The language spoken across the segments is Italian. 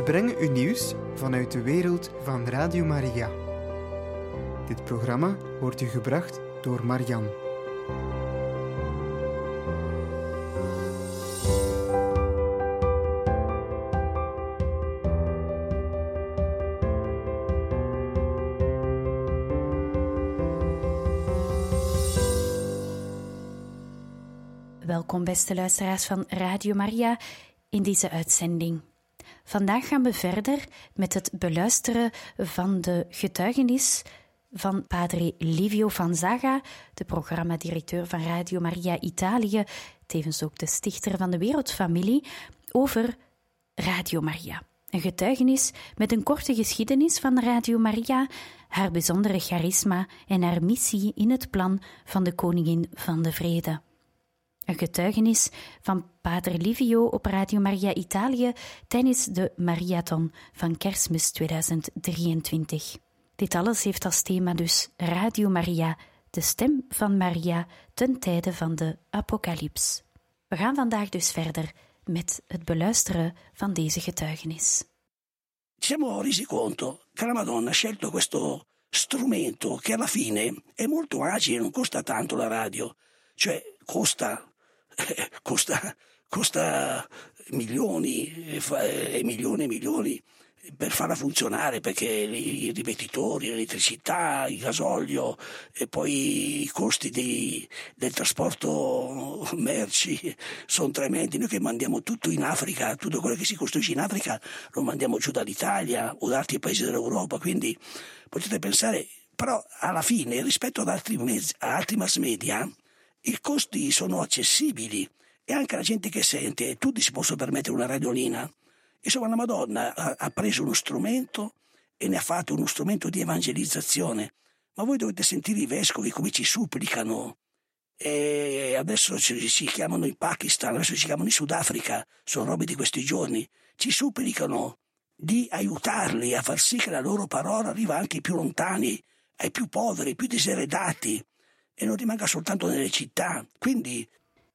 We brengen u nieuws vanuit de wereld van Radio Maria. Dit programma wordt u gebracht door Marian. Welkom, beste luisteraars van Radio Maria, in deze uitzending. Vandaag gaan we verder met het beluisteren van de getuigenis van padre Livio van Zaga, de programmadirecteur van Radio Maria Italië, tevens ook de stichter van de Wereldfamilie, over Radio Maria. Een getuigenis met een korte geschiedenis van Radio Maria, haar bijzondere charisma en haar missie in het plan van de Koningin van de Vrede. Een getuigenis van Pater Livio op Radio Maria Italië tijdens de Mariathon van Kerstmis 2023. Dit alles heeft als thema dus Radio Maria, de stem van Maria ten tijde van de apocalyps. We gaan vandaag dus verder met het beluisteren van deze getuigenis. Siamo resi conto la Madonna ha scelto questo strumento che alla fine è molto agile, non costa tanto la radio, cioè costa costa, costa milioni e milioni e milioni per farla funzionare perché i ripetitori, l'elettricità, il gasolio e poi i costi di, del trasporto merci sono tremendi. Noi che mandiamo tutto in Africa, tutto quello che si costruisce in Africa lo mandiamo giù dall'Italia o da altri paesi dell'Europa, quindi potete pensare, però alla fine rispetto ad altri, mezzi, ad altri mass media i costi sono accessibili e anche la gente che sente, tutti si possono permettere una radiolina. Insomma, la Madonna ha preso uno strumento e ne ha fatto uno strumento di evangelizzazione. Ma voi dovete sentire i vescovi come ci supplicano. E adesso si chiamano in Pakistan, adesso si chiamano in Sudafrica, sono robe di questi giorni. Ci supplicano di aiutarli a far sì che la loro parola arriva anche ai più lontani, ai più poveri, ai più diseredati e non soltanto nelle città. Quindi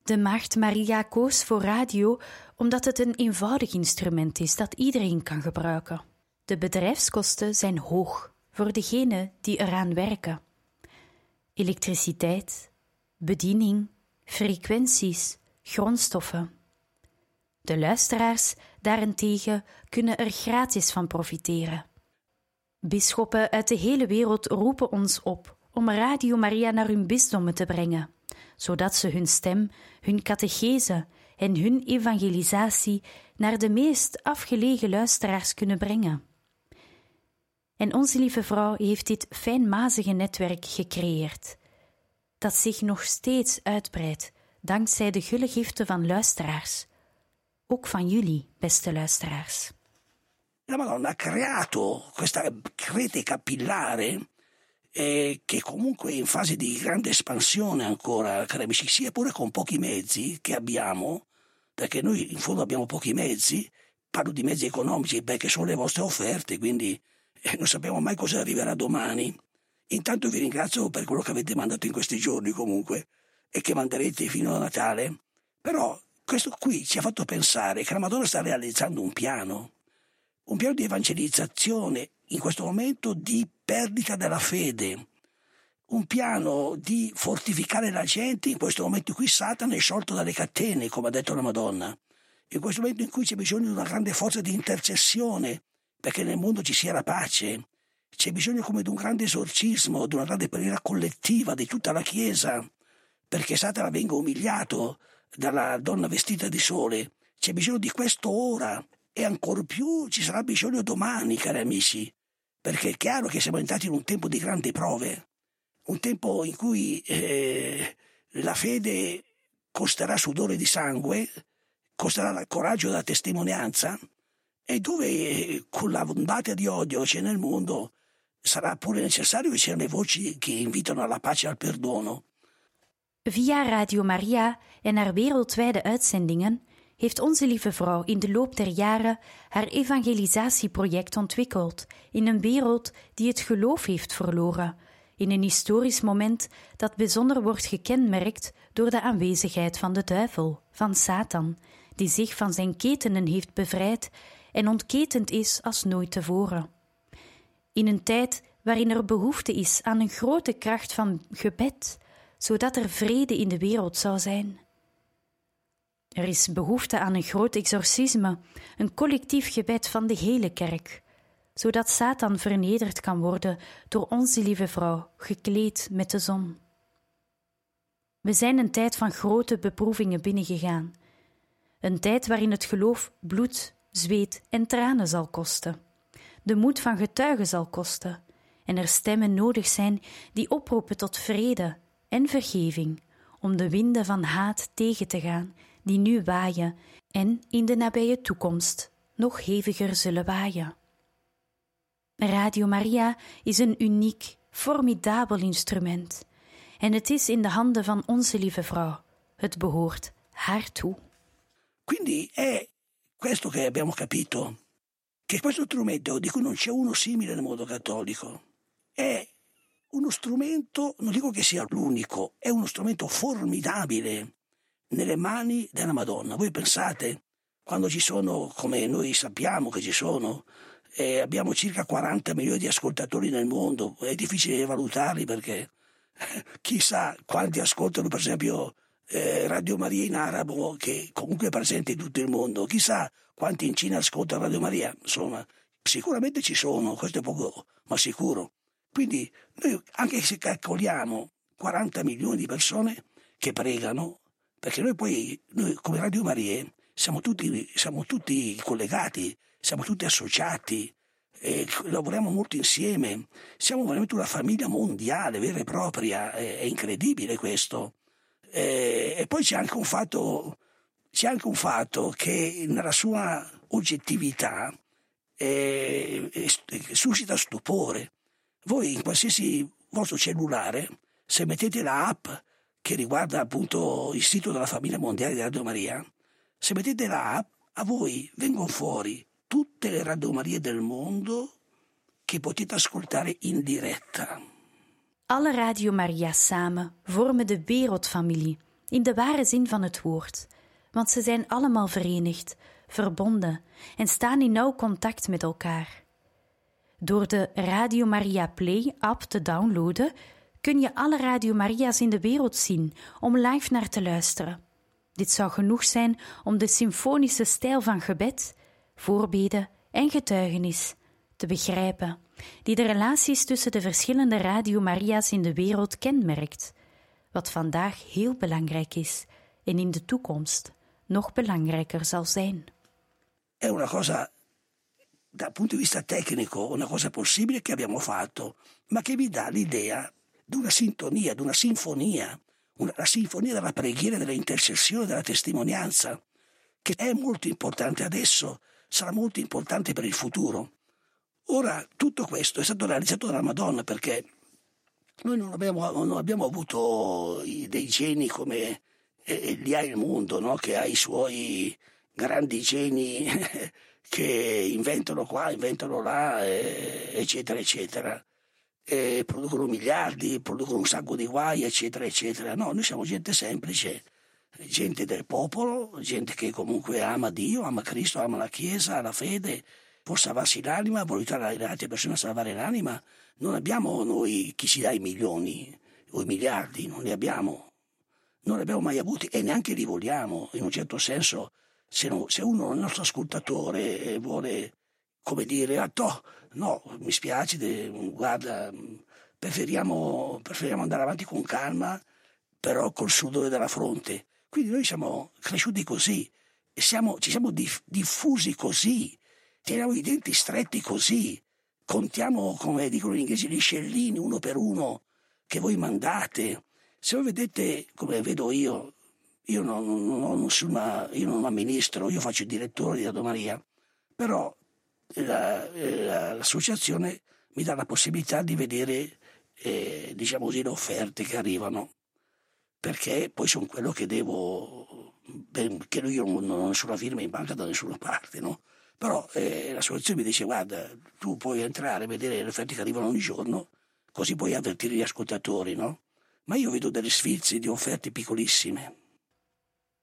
De Maagd Maria koos voor radio omdat het een eenvoudig instrument is dat iedereen kan gebruiken. De bedrijfskosten zijn hoog voor degenen die eraan werken. Elektriciteit, bediening, frequenties, grondstoffen. De luisteraars daarentegen kunnen er gratis van profiteren. Bisschoppen uit de hele wereld roepen ons op om Radio Maria naar hun bisdommen te brengen, zodat ze hun stem, hun catechese en hun evangelisatie naar de meest afgelegen luisteraars kunnen brengen. En onze lieve vrouw heeft dit fijnmazige netwerk gecreëerd, dat zich nog steeds uitbreidt dankzij de gulle giften van luisteraars, ook van jullie, beste luisteraars. La Madonna ha creato questa rete capillare eh, che comunque è in fase di grande espansione ancora, cari amici, sia pure con pochi mezzi che abbiamo, perché noi in fondo abbiamo pochi mezzi, parlo di mezzi economici perché sono le vostre offerte, quindi eh, non sappiamo mai cosa arriverà domani. Intanto vi ringrazio per quello che avete mandato in questi giorni comunque e che manderete fino a Natale, però questo qui ci ha fatto pensare che la Madonna sta realizzando un piano, un piano di evangelizzazione in questo momento di perdita della fede, un piano di fortificare la gente in questo momento in cui Satana è sciolto dalle catene, come ha detto la Madonna, in questo momento in cui c'è bisogno di una grande forza di intercessione perché nel mondo ci sia la pace, c'è bisogno come di un grande esorcismo, di una grande preghiera collettiva di tutta la Chiesa, perché Satana venga umiliato dalla donna vestita di sole. C'è bisogno di questo ora e ancor più ci sarà bisogno domani, cari amici, perché è chiaro che siamo entrati in un tempo di grandi prove, un tempo in cui eh, la fede costerà sudore di sangue, costerà coraggio della testimonianza, e dove con la ondata di odio c'è nel mondo sarà pure necessario che siano le voci che invitano alla pace e al perdono. Via Radio Maria en haar wereldwijde uitzendingen heeft Onze Lieve Vrouw in de loop der jaren haar evangelisatieproject ontwikkeld in een wereld die het geloof heeft verloren, in een historisch moment dat bijzonder wordt gekenmerkt door de aanwezigheid van de duivel, van Satan, die zich van zijn ketenen heeft bevrijd en ontketend is als nooit tevoren. In een tijd waarin er behoefte is aan een grote kracht van gebed, zodat er vrede in de wereld zou zijn. Er is behoefte aan een groot exorcisme, een collectief gebed van de hele kerk, zodat Satan vernederd kan worden door onze lieve vrouw, gekleed met de zon. We zijn een tijd van grote beproevingen binnengegaan, een tijd waarin het geloof bloed, zweet en tranen zal kosten, de moed van getuigen zal kosten, en er stemmen nodig zijn die oproepen tot vrede en vergeving, om de winden van haat tegen te gaan die nu waaien en in de nabije toekomst nog heviger zullen waaien. Radio Maria is een uniek, formidabel instrument en het is in de handen van onze lieve vrouw. Het behoort haar toe. Quindi è questo che abbiamo capito, che questo strumento di cui non c'è uno simile nel mondo cattolico è uno strumento, non dico che sia l'unico, è uno strumento formidabile nelle mani della Madonna. Voi pensate, quando ci sono, come noi sappiamo che ci sono, eh, abbiamo circa 40 milioni di ascoltatori nel mondo, è difficile valutarli perché chissà quanti ascoltano per esempio eh, Radio Maria in arabo, che comunque è presente in tutto il mondo, chissà quanti in Cina ascoltano Radio Maria, insomma, sicuramente ci sono, questo è poco, ma sicuro. Quindi noi, anche se calcoliamo 40 milioni di persone che pregano, perché noi poi, noi come Radio Maria, siamo tutti, siamo tutti collegati, siamo tutti associati, lavoriamo molto insieme, siamo veramente una famiglia mondiale, vera e propria, è, è incredibile questo. E, e, poi c'è anche un fatto, c'è anche un fatto che nella sua oggettività eh, suscita stupore. Voi in qualsiasi vostro cellulare, se mettete l'app che riguarda appunto il sito della famiglia mondiale di Radio Maria, se mettete l'app, a voi vengono fuori tutte le Radio Marie del mondo che potete ascoltare in diretta. Alle Radio Maria samen vormen de wereldfamilie, in de ware zin van het woord, want ze zijn allemaal verenigd, verbonden en staan in nauw contact met elkaar. Door de Radio Maria Play app te downloaden kun je alle Radio Maria's in de wereld zien om live naar te luisteren. Dit zou genoeg zijn om de symfonische stijl van gebed, voorbeden en getuigenis te begrijpen, die de relaties tussen de verschillende Radio Maria's in de wereld kenmerkt, wat vandaag heel belangrijk is en in de toekomst nog belangrijker zal zijn. È una cosa dal punto di vista tecnico una cosa possibile che abbiamo fatto, ma che vi dà l'idea di una sintonia, di una sinfonia, una, la sinfonia della preghiera, dell'intercessione, della testimonianza, che è molto importante adesso, sarà molto importante per il futuro. Ora, tutto questo è stato realizzato dalla Madonna perché noi non abbiamo, non abbiamo avuto dei geni come li ha il mondo, no? che ha i suoi grandi geni che inventano qua, inventano là, eccetera, eccetera. E producono miliardi, producono un sacco di guai, eccetera, eccetera. No, noi siamo gente semplice, gente del popolo, gente che comunque ama Dio, ama Cristo, ama la Chiesa, la fede, può salvarsi l'anima, vuole aiutare le altre persone a salvare l'anima. Non abbiamo noi chi ci dà i milioni o i miliardi, non li abbiamo. Non li abbiamo mai avuti e neanche li vogliamo, in un certo senso se, no, se uno il nostro ascoltatore vuole, come dire, ah, toh, no, mi spiace, guarda, preferiamo, preferiamo andare avanti con calma, però col sudore della fronte. Quindi noi siamo cresciuti così, siamo, ci siamo diff- diffusi così, teniamo i denti stretti così, contiamo, come dicono gli inglesi, gli scellini uno per uno che voi mandate. Se voi vedete, come vedo io, io non, non ho nessuna, io non amministro, io faccio il direttore di Radio Maria, però la, la, l'associazione mi dà la possibilità di vedere, eh, diciamo così, le offerte che arrivano, perché poi sono quello che devo, che io non ho nessuna firma in banca da nessuna parte, no? Però eh, l'associazione mi dice guarda, tu puoi entrare e vedere le offerte che arrivano ogni giorno, così puoi avvertire gli ascoltatori, no? Ma io vedo delle sfilze di offerte piccolissime.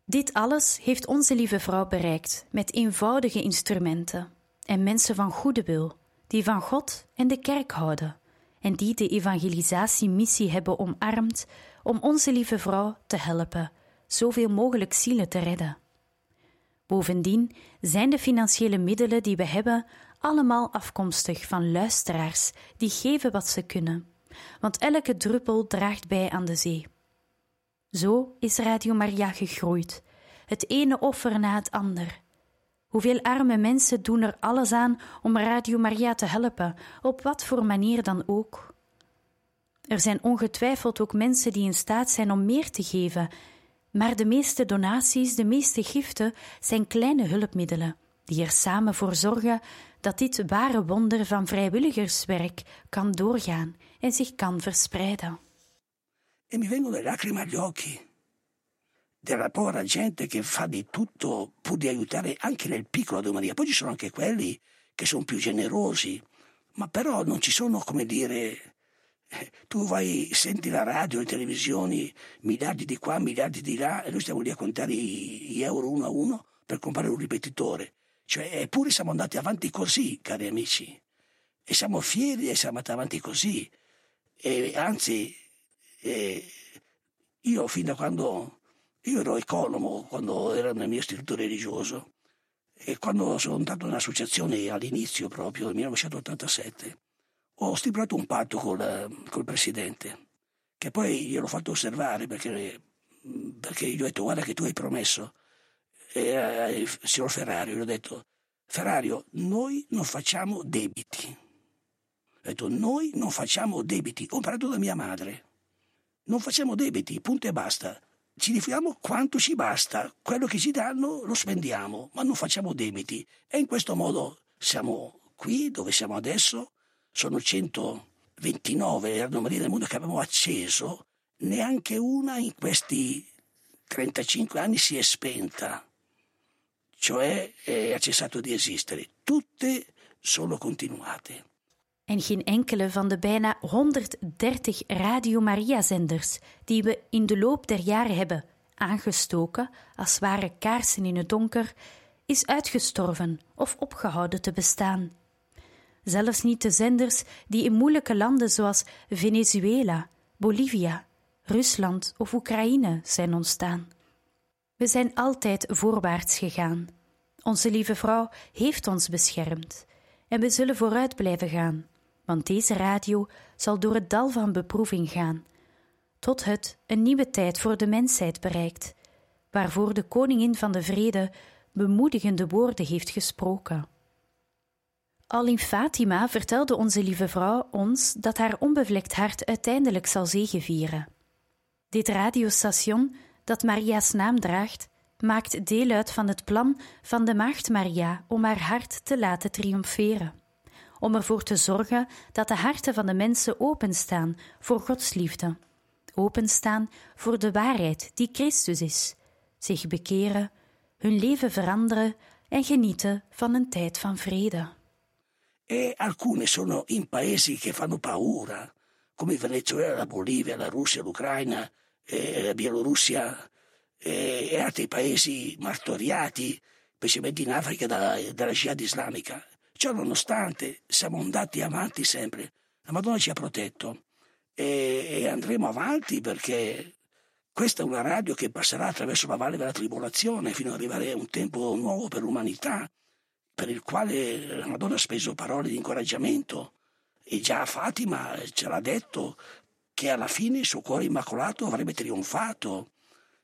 Dit alles heeft onze lieve vrouw bereikt met eenvoudige instrumenten, en mensen van goede wil, die van God en de kerk houden en die de evangelisatiemissie hebben omarmd om onze lieve vrouw te helpen zoveel mogelijk zielen te redden. Bovendien zijn de financiële middelen die we hebben allemaal afkomstig van luisteraars die geven wat ze kunnen, want elke druppel draagt bij aan de zee. Zo is Radio Maria gegroeid, het ene offer na het ander. Hoeveel arme mensen doen er alles aan om Radio Maria te helpen, op wat voor manier dan ook. Er zijn ongetwijfeld ook mensen die in staat zijn om meer te geven, maar de meeste donaties, de meeste giften zijn kleine hulpmiddelen, die er samen voor zorgen dat dit ware wonder van vrijwilligerswerk kan doorgaan en zich kan verspreiden. E mi vengono della povera gente che fa di tutto pur di aiutare anche nel piccolo la Maria. Poi ci sono anche quelli che sono più generosi, ma però non ci sono, come dire, tu vai, senti la radio, le televisioni, miliardi di qua, miliardi di là, e noi stiamo lì a contare gli euro uno a uno per comprare un ripetitore. Cioè, eppure siamo andati avanti così, cari amici. E siamo fieri di essere andati avanti così. E anzi, e io fin da quando io ero economo, quando ero nel mio istituto religioso, e quando sono andato in un'associazione all'inizio proprio, nel 1987, ho stipulato un patto col, col presidente, che poi gliel'ho fatto osservare perché, perché gli ho detto guarda che tu hai promesso, e, eh, il signor Ferrario, gli ho detto Ferrario, noi non facciamo debiti. Ho detto noi non facciamo debiti, ho imparato da mia madre. Non facciamo debiti, punto e basta. Ci rifiamo quanto ci basta, quello che ci danno lo spendiamo, ma non facciamo debiti. E in questo modo siamo qui dove siamo adesso, sono 129 le anomalie del mondo che abbiamo acceso, neanche una in questi 35 anni si è spenta, cioè ha cessato di esistere. Tutte sono continuate. En geen enkele van de bijna 130 Radio Maria-zenders die we in de loop der jaren hebben aangestoken, als ware kaarsen in het donker, is uitgestorven of opgehouden te bestaan zelfs niet de zenders die in moeilijke landen zoals Venezuela, Bolivia, Rusland of Oekraïne zijn ontstaan. We zijn altijd voorwaarts gegaan. Onze lieve vrouw heeft ons beschermd en we zullen vooruit blijven gaan, want deze radio zal door het dal van beproeving gaan, tot het een nieuwe tijd voor de mensheid bereikt, waarvoor de koningin van de vrede bemoedigende woorden heeft gesproken. Al in Fatima vertelde onze lieve vrouw ons dat haar onbevlekt hart uiteindelijk zal zegevieren. Dit radiostation, dat Maria's naam draagt, maakt deel uit van het plan van de Maagd Maria om haar hart te laten triomferen. Om ervoor te zorgen dat de harten van de mensen openstaan voor Gods liefde, openstaan voor de waarheid die Christus is, zich bekeren, hun leven veranderen en genieten van een tijd van vrede. e alcune sono in paesi che fanno paura, come Venezuela, la Bolivia, la Russia, l'Ucraina, eh, la Bielorussia eh, e altri paesi martoriati, specialmente in Africa, dalla, dalla jihad islamica. Ciò nonostante siamo andati avanti sempre, la Madonna ci ha protetto e, e andremo avanti perché questa è una radio che passerà attraverso la valle della tribolazione fino ad arrivare a un tempo nuovo per l'umanità per il quale la Madonna ha speso parole di incoraggiamento. E già Fatima ce l'ha detto che alla fine il suo cuore immacolato avrebbe trionfato.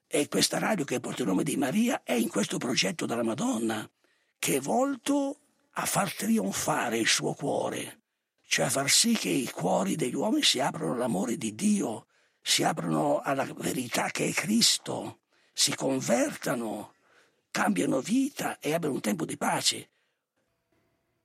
E questa radio che porta il nome di Maria è in questo progetto della Madonna che è volto a far trionfare il suo cuore, cioè a far sì che i cuori degli uomini si aprono all'amore di Dio, si aprono alla verità che è Cristo, si convertano, cambiano vita e abbiano un tempo di pace.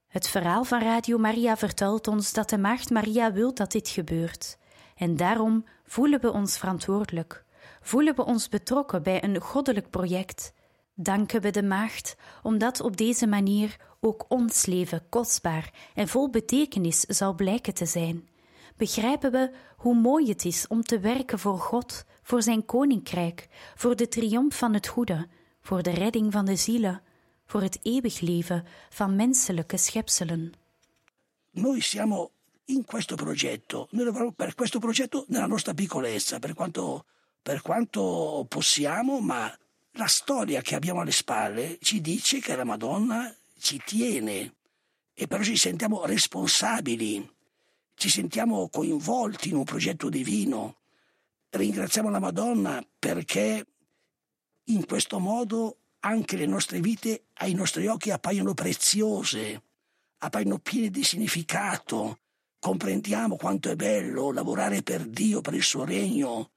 Het verhaal van Radio Maria vertelt ons dat de Maagd Maria wil dat dit gebeurt. En daarom voelen we ons verantwoordelijk, voelen we ons betrokken bij een goddelijk project. Danken we de Maagd omdat op deze manier ook ons leven kostbaar en vol betekenis zal blijken te zijn. Begrijpen we hoe mooi het is om te werken voor God, voor Zijn koninkrijk, voor de triomf van het goede, voor de redding van de zielen voor het eeuwig leven van menselijke schepselen. Noi siamo in questo progetto, noi per questo progetto nella nostra piccolezza, per quanto, per quanto possiamo, ma la storia che abbiamo alle spalle ci dice che la Madonna ci tiene e però ci sentiamo responsabili, ci sentiamo coinvolti in un progetto divino. Ringraziamo la Madonna perché in questo modo anche le nostre vite ai nostri occhi appaiono preziose, appaiono piene di significato. Comprendiamo quanto è bello lavorare per Dio, per il suo regno,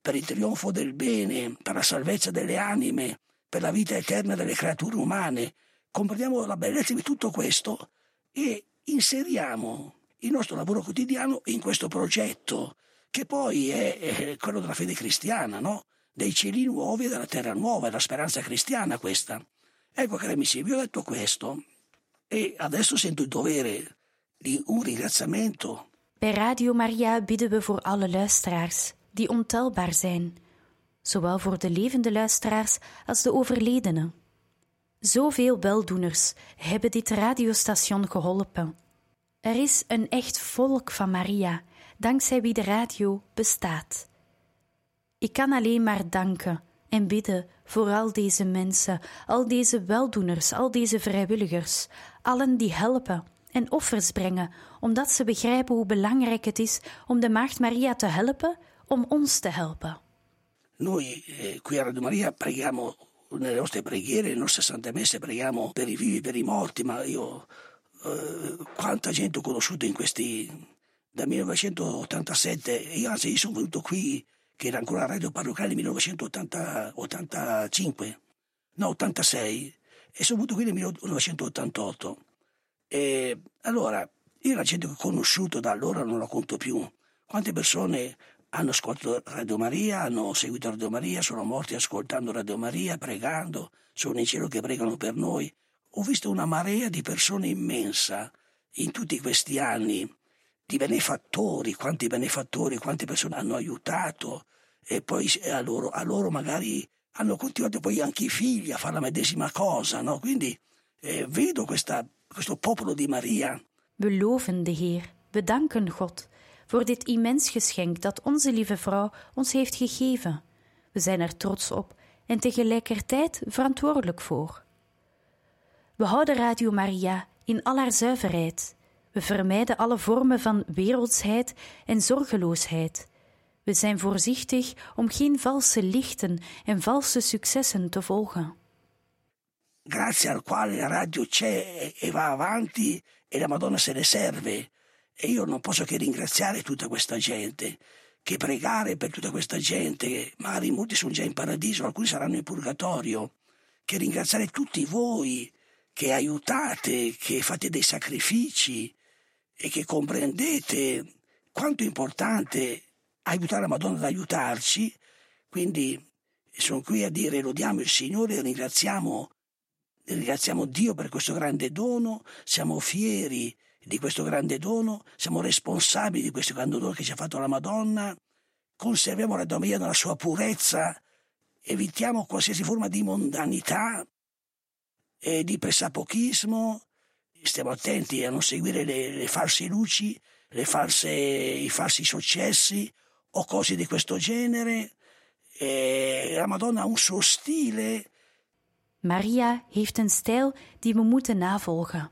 per il trionfo del bene, per la salvezza delle anime, per la vita eterna delle creature umane. Comprendiamo la bellezza di tutto questo e inseriamo il nostro lavoro quotidiano in questo progetto, che poi è, quello della fede cristiana, no? dei cieli nuovi e della terra nuova, è la speranza cristiana questa. Ecco, cari amici, vi ho detto questo e adesso sento il dovere di un ringraziamento. Per Radio Maria bidden we voor alle luisteraars die ontelbaar zijn, zowel voor de levende luisteraars als de overledenen. Zoveel weldoeners hebben dit radiostation geholpen. Er is een echt volk van Maria, dankzij wie de radio bestaat. Ik kan alleen maar danken en bidden voor al deze mensen, al deze weldoeners, al deze vrijwilligers, allen die helpen en offers brengen, omdat ze begrijpen hoe belangrijk het is om de Maagd Maria te helpen om ons te helpen. Noi eh, qui a Radio Maria preghiamo nelle nostre preghiere, nelle nostre sante messe, preghiamo per i vivi, per i morti, ma io eh, quanta gente ho conosciuto in questi dal 1987 io anzi io sono venuto qui che era ancora radio parrocale nel 1985 no 86 e sono venuto qui nel 1988 e allora io la gente che ho conosciuto da allora non la conto più. Quante persone hanno ascoltato Radio Maria, hanno seguito Radio Maria, sono morti ascoltando Radio Maria, pregando, sono in cielo che pregano per noi. Ho visto una marea di persone immensa in tutti questi anni, di benefattori, quanti benefattori, quante persone hanno aiutato e poi a loro, a loro magari hanno continuato poi anche i figli a fare la medesima cosa, no? Quindi eh, vedo questa, questo popolo di Maria. We loven de Heer, we danken God voor dit immens geschenk dat onze lieve vrouw ons heeft gegeven. We zijn er trots op en tegelijkertijd verantwoordelijk voor. We houden Radio Maria in al haar zuiverheid. We vermijden alle vormen van wereldsheid en zorgeloosheid. We zijn voorzichtig om geen valse lichten en valse successen te volgen. Grazie al quale la radio c'è e va avanti e la Madonna se ne serve. E io non posso che ringraziare tutta questa gente, che pregare per tutta questa gente, magari molti sono già in paradiso, alcuni saranno in purgatorio, che ringraziare tutti voi che aiutate, che fate dei sacrifici e che comprendete quanto è importante aiutare la Madonna ad aiutarci. Quindi sono qui a dire lodiamo il Signore ringraziamo, ringraziamo Dio per questo grande dono, siamo fieri di questo grande dono, siamo responsabili di questo grande dono che ci ha fatto la Madonna, conserviamo la Domenica nella sua purezza, evitiamo qualsiasi forma di mondanità e di pressapochismo, stiamo attenti a non seguire le, le false luci, le false, i falsi successi o cose di questo genere. E la Madonna ha un suo stile. Maria heeft een stijl die we moeten navolgen.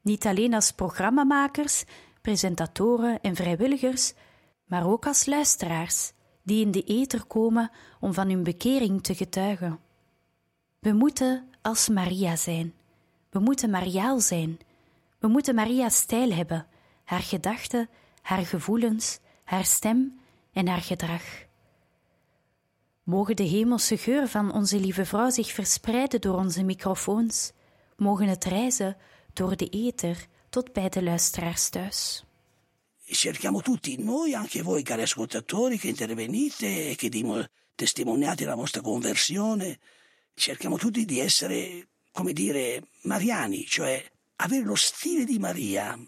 Niet alleen als programmamakers, presentatoren en vrijwilligers, maar ook als luisteraars die in de ether komen om van hun bekering te getuigen. We moeten als Maria zijn. We moeten Mariaal zijn. We moeten Maria's stijl hebben, haar gedachten, haar gevoelens, haar stem en haar gedrag. Mogen de hemelse geur van onze lieve vrouw zich verspreiden door onze microfoons, mogen het reizen door de ether tot bij de luisteraars thuis. Cerchiamo tutti, noi, anche voi cari ascoltatori che intervenite e che testimoniate la vostra conversione, cerchiamo tutti di essere, come dire, mariani, cioè avere lo stile di Maria,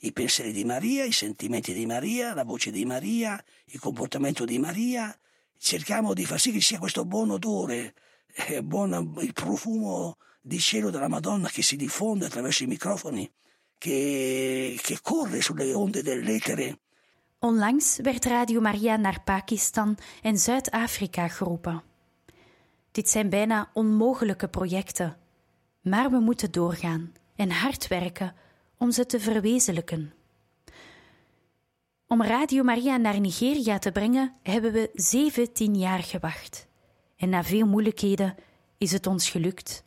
i pensieri di Maria, i sentimenti di Maria, la voce di Maria, il comportamento di Maria. Cerchiamo di far sì che sia questo buon odore è buono il profumo di cielo della Madonna che si diffonde attraverso i microfoni, che, che corre sulle onde dell'etere. Onlangs werd Radio Maria naar Pakistan en Zuid-Afrika geroepen. Dit zijn bijna onmogelijke projecten, maar we moeten doorgaan en hard werken om ze te verwezenlijken. Om Radio Maria naar Nigeria te brengen hebben we 17 jaar gewacht. En na veel moeilijkheden is het ons gelukt.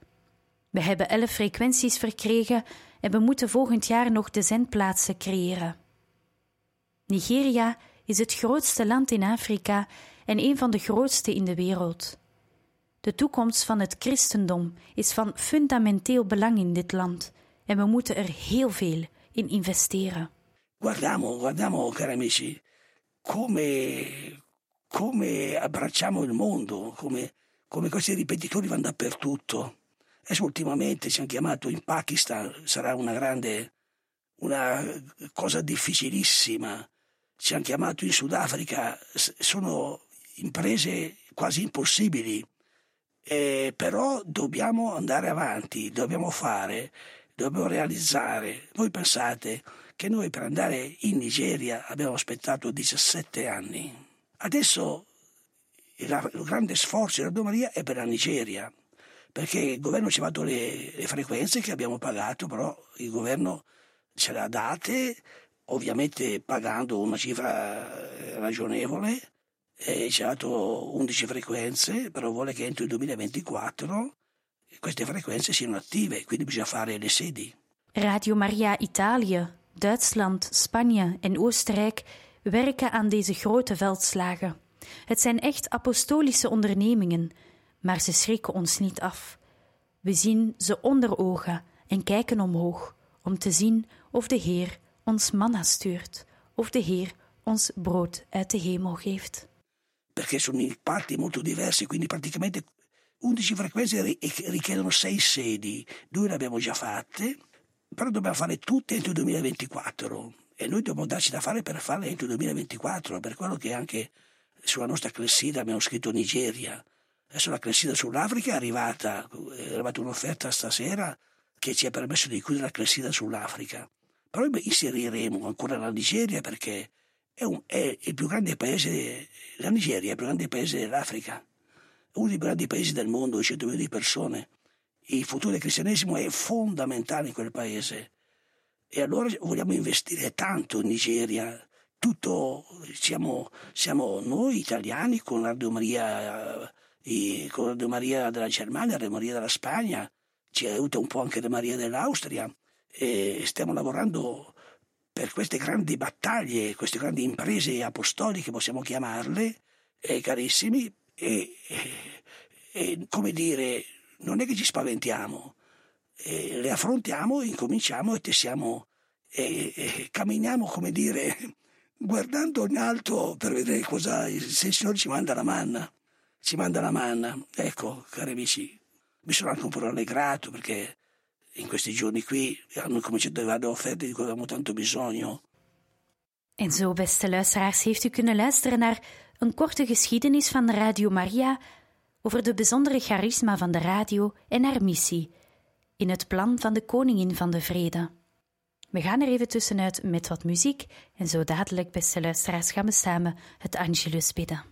We hebben elf frequenties verkregen en we moeten volgend jaar nog de zendplaatsen creëren. Nigeria is het grootste land in Afrika en een van de grootste in de wereld. De toekomst van het christendom is van fundamenteel belang in dit land en we moeten er heel veel in investeren. Guardiamo, guardiamo, cari amici, come, come abbracciamo il mondo, come, come questi ripetitori vanno dappertutto. Adesso ultimamente ci hanno chiamato in Pakistan, sarà una grande, una cosa difficilissima. Ci hanno chiamato in Sudafrica, sono imprese quasi impossibili. Eh, però dobbiamo andare avanti, dobbiamo fare, dobbiamo realizzare. Voi pensate che noi per andare in Nigeria abbiamo aspettato 17 anni. Adesso il grande sforzo Radio Maria è per la Nigeria, perché il governo ci ha dato le, le frequenze che abbiamo pagato, però il governo ce le ha date, ovviamente pagando una cifra ragionevole, e ci ha dato 11 frequenze, però vuole che entro il 2024 queste frequenze siano attive, quindi bisogna fare le sedi. Radio Maria Italië, Duitsland, Spanje en Oostenrijk werken aan deze grote veldslagen. Het zijn echt apostolische ondernemingen, maar ze schrikken ons niet af. We zien ze onder ogen en kijken omhoog om te zien of de Heer ons manna stuurt, of de Heer ons brood uit de hemel geeft. Perché sono in parti molto diversi, quindi praticamente 11 frequenze richiedono 6 sedi, due le abbiamo già fatte, però dobbiamo fare tutte entro il 2024 e noi dobbiamo darci da fare per farle entro il 2024, per quello che anche sulla nostra clessida abbiamo scritto Nigeria. Adesso la clessida sull'Africa è arrivata, è arrivata un'offerta stasera che ci ha permesso di chiudere la clessida sull'Africa. Però inseriremo ancora la Nigeria perché è, un, è il più grande paese, la Nigeria è il più grande paese dell'Africa, uno dei più grandi paesi del mondo, 100 milioni di persone. Il futuro del cristianesimo è fondamentale in quel paese. E allora vogliamo investire tanto in Nigeria, tutto, siamo, siamo noi italiani con Radio Maria, eh, con Radio Maria della Germania, Radio Maria della Spagna, ci aiuta un po' anche Radio Maria dell'Austria e stiamo lavorando per queste grandi battaglie, queste grandi imprese apostoliche, possiamo chiamarle, eh, carissimi, e, e, e, come dire, non è che ci spaventiamo, eh, le affrontiamo, incominciamo e tessiamo, e, e camminiamo, come dire, guardando in alto per vedere cosa, se il Signore ci manda la manna, ci manda la manna. Ecco, cari amici, mi sono anche un po' perché in questi giorni qui hanno cominciato a offerte di cui avevamo tanto bisogno. En zo, beste luisteraars, heeft u kunnen luisteren naar een korte geschiedenis van Radio Maria over de bijzondere charisma van de radio en haar missie in het plan van de Koningin van de Vrede. We gaan er even tussenuit met wat muziek en zo dadelijk, beste luisteraars, gaan we samen het Angelus bidden.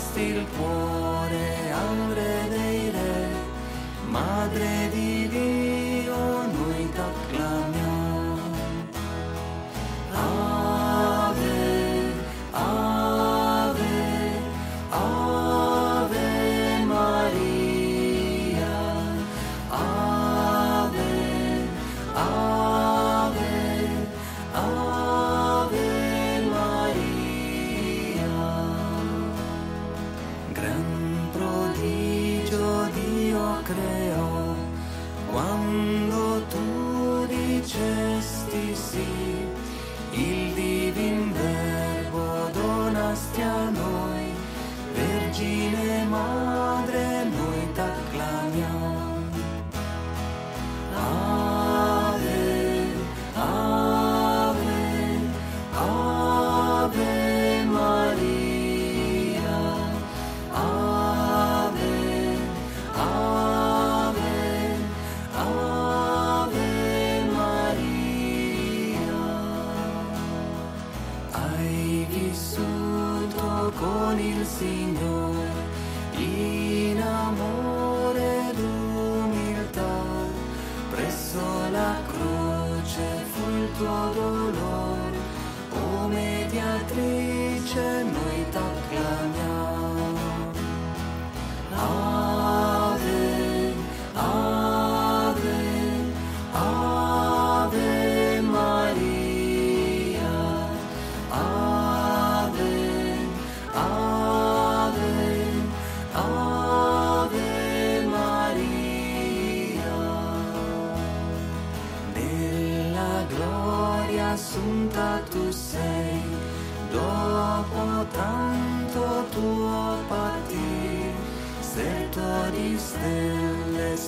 sposti il cuore al re dei re, madre di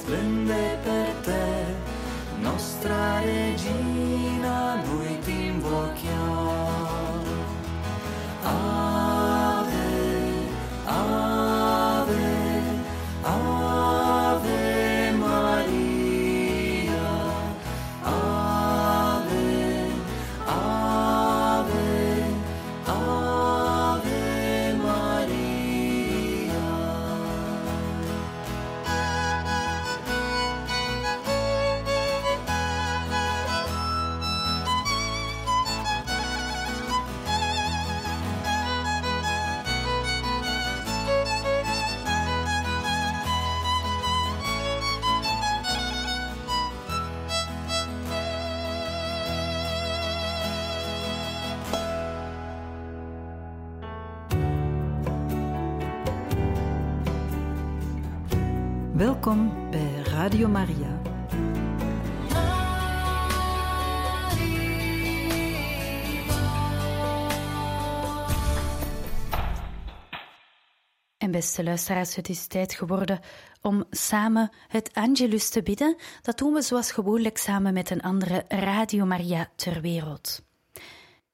splende per te, nostra regina beste luisteraars, het is tijd geworden om samen het Angelus te bidden. Dat doen we zoals gewoonlijk samen met een andere Radio Maria ter wereld.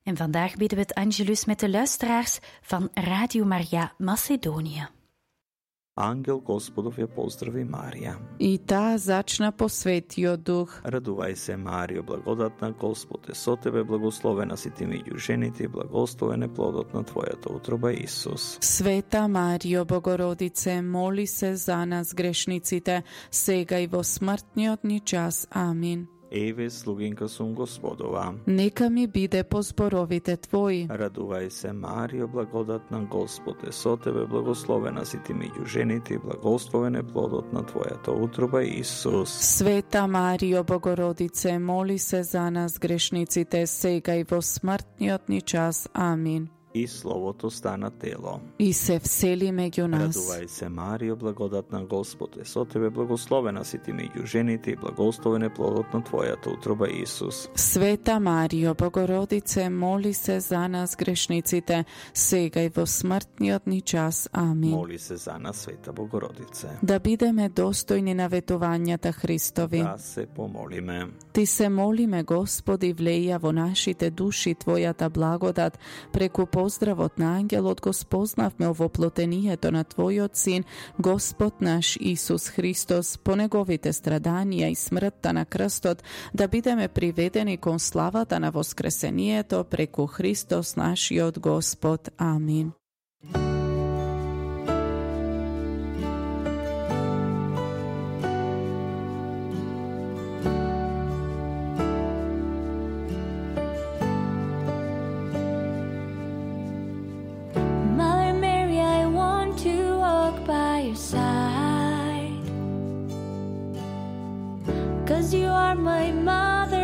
En vandaag bidden we het Angelus met de luisteraars van Radio Maria Macedonië. ангел Господов ја поздрави Марија. И таа зачна по светиот дух. Радувај се, Марио, благодатна Господ е со тебе, благословена си ти меѓу жените и благословен е плодот на твојата утроба Исус. Света Марио Богородице, моли се за нас грешниците, сега и во смртниот ни час. Амин. Еве слугинка сум Господова. Нека ми биде по зборовите твои. Радувај се Марио, благодатна Господ е со тебе, благословена си ти меѓу жените и благословен е плодот на твојата утроба Исус. Света Марио Богородице, моли се за нас грешниците сега и во смртниот ни час. Амин и Словото стана тело. И се всели меѓу нас. Радувај се, Марио, благодатна Господ е со тебе, благословена си ти меѓу жените и благословен е плодот на Твојата утроба, Исус. Света Марио, Богородице, моли се за нас грешниците, сега и во смртниот ни час. Амин. Моли се за нас, Света Богородице. Да бидеме достојни на ветувањата Христови. Да се помолиме. Ти се молиме, Господи, влеја во нашите души Твојата благодат преку поздравот на ангелот го спознавме овоплотението на Твојот Син, Господ наш Исус Христос, по Неговите страданија и смртта на крстот, да бидеме приведени кон славата на воскресението преку Христос нашиот Господ. Амин. you are my mother.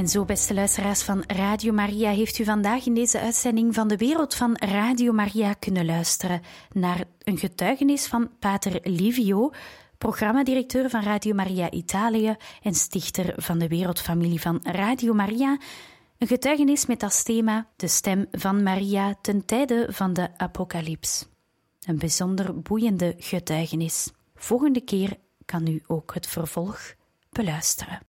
En zo, beste luisteraars van Radio Maria, heeft u vandaag in deze uitzending van de wereld van Radio Maria kunnen luisteren naar een getuigenis van Pater Livio, programmadirecteur van Radio Maria Italië en stichter van de wereldfamilie van Radio Maria. Een getuigenis met als thema de stem van Maria ten tijde van de apocalyps. Een bijzonder boeiende getuigenis. Volgende keer kan u ook het vervolg beluisteren.